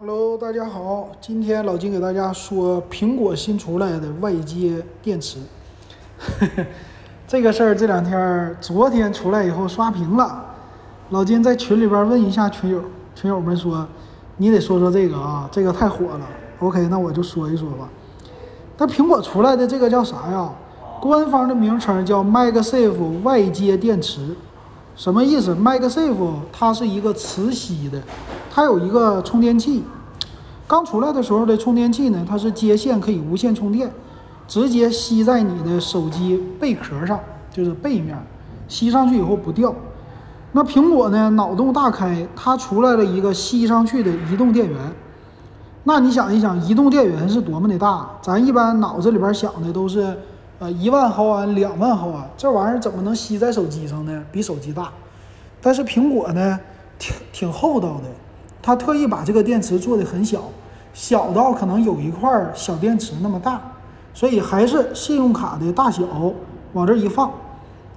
Hello，大家好，今天老金给大家说苹果新出来的外接电池。这个事儿这两天，昨天出来以后刷屏了。老金在群里边问一下群友，群友们说你得说说这个啊，这个太火了。OK，那我就说一说吧。那苹果出来的这个叫啥呀？官方的名称叫 MagSafe 外接电池。什么意思？MagSafe 它是一个磁吸的，它有一个充电器。刚出来的时候的充电器呢，它是接线可以无线充电，直接吸在你的手机背壳上，就是背面，吸上去以后不掉。那苹果呢，脑洞大开，它出来了一个吸上去的移动电源。那你想一想，移动电源是多么的大？咱一般脑子里边想的都是。呃，一万毫安、两万毫安，这玩意儿怎么能吸在手机上呢？比手机大。但是苹果呢，挺挺厚道的，它特意把这个电池做的很小，小到可能有一块小电池那么大，所以还是信用卡的大小，往这一放。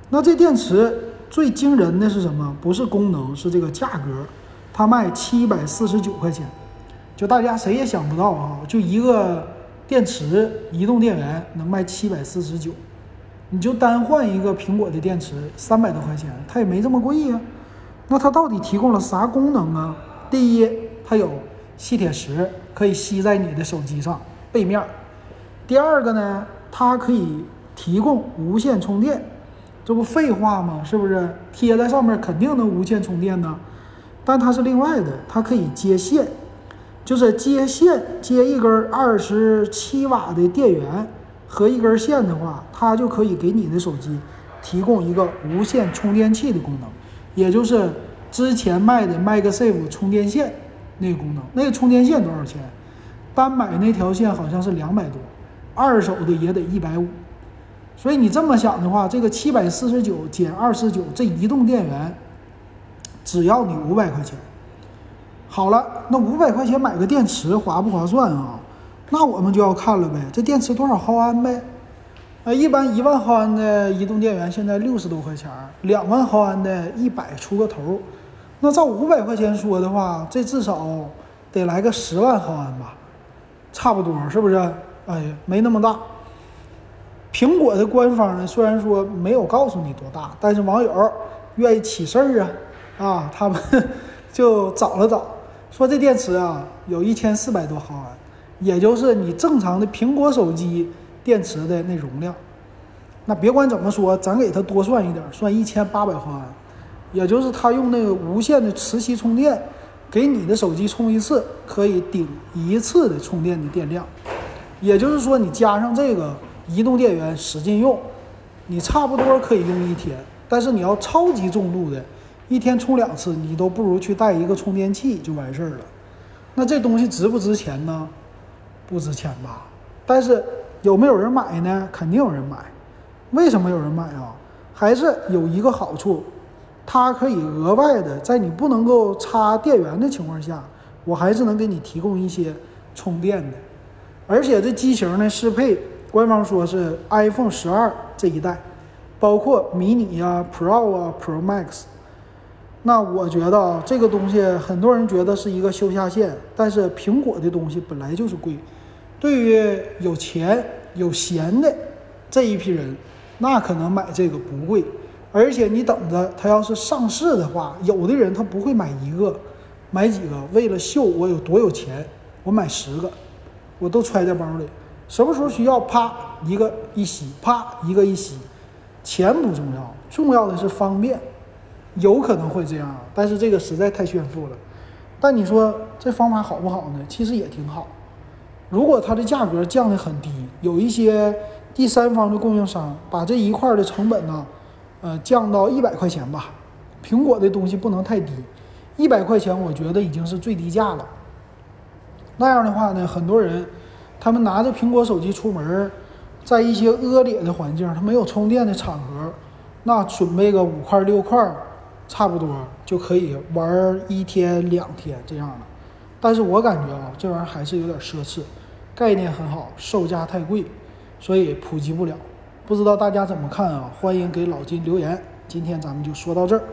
那这电池最惊人的是什么？不是功能，是这个价格，它卖七百四十九块钱，就大家谁也想不到啊，就一个。电池移动电源能卖七百四十九，你就单换一个苹果的电池三百多块钱，它也没这么贵呀。那它到底提供了啥功能啊？第一，它有吸铁石，可以吸在你的手机上背面。第二个呢，它可以提供无线充电，这不废话吗？是不是贴在上面肯定能无线充电呢？但它是另外的，它可以接线。就是接线接一根二十七瓦的电源和一根线的话，它就可以给你的手机提供一个无线充电器的功能，也就是之前卖的 MagSafe 充电线那个功能。那个充电线多少钱？单买那条线好像是两百多，二手的也得一百五。所以你这么想的话，这个七百四十九减二十九，这移动电源只要你五百块钱。好了，那五百块钱买个电池划不划算啊？那我们就要看了呗，这电池多少毫安呗？啊，一般一万毫安的移动电源现在六十多块钱，两万毫安的一百出个头。那照五百块钱说的话，这至少得来个十万毫安吧？差不多是不是？哎呀，没那么大。苹果的官方呢，虽然说没有告诉你多大，但是网友愿意起事儿啊，啊，他们 就找了找。说这电池啊，有一千四百多毫安，也就是你正常的苹果手机电池的那容量。那别管怎么说，咱给它多算一点，算一千八百毫安，也就是它用那个无线的磁吸充电，给你的手机充一次可以顶一次的充电的电量。也就是说，你加上这个移动电源使劲用，你差不多可以用一天。但是你要超级重度的。一天充两次，你都不如去带一个充电器就完事儿了。那这东西值不值钱呢？不值钱吧。但是有没有人买呢？肯定有人买。为什么有人买啊？还是有一个好处，它可以额外的在你不能够插电源的情况下，我还是能给你提供一些充电的。而且这机型呢适配，官方说是 iPhone 十二这一代，包括迷你呀、Pro 啊、Pro Max。那我觉得啊，这个东西很多人觉得是一个修下限，但是苹果的东西本来就是贵，对于有钱有闲的这一批人，那可能买这个不贵，而且你等着它要是上市的话，有的人他不会买一个，买几个，为了秀我有多有钱，我买十个，我都揣在包里，什么时候需要啪一个一吸，啪一个一吸，钱不重要，重要的是方便。有可能会这样，但是这个实在太炫富了。但你说这方法好不好呢？其实也挺好。如果它的价格降得很低，有一些第三方的供应商把这一块的成本呢，呃，降到一百块钱吧。苹果的东西不能太低，一百块钱我觉得已经是最低价了。那样的话呢，很多人他们拿着苹果手机出门，在一些恶劣的环境，他没有充电的场合，那准备个五块六块。差不多就可以玩一天两天这样的，但是我感觉啊，这玩意儿还是有点奢侈，概念很好，售价太贵，所以普及不了。不知道大家怎么看啊？欢迎给老金留言。今天咱们就说到这儿。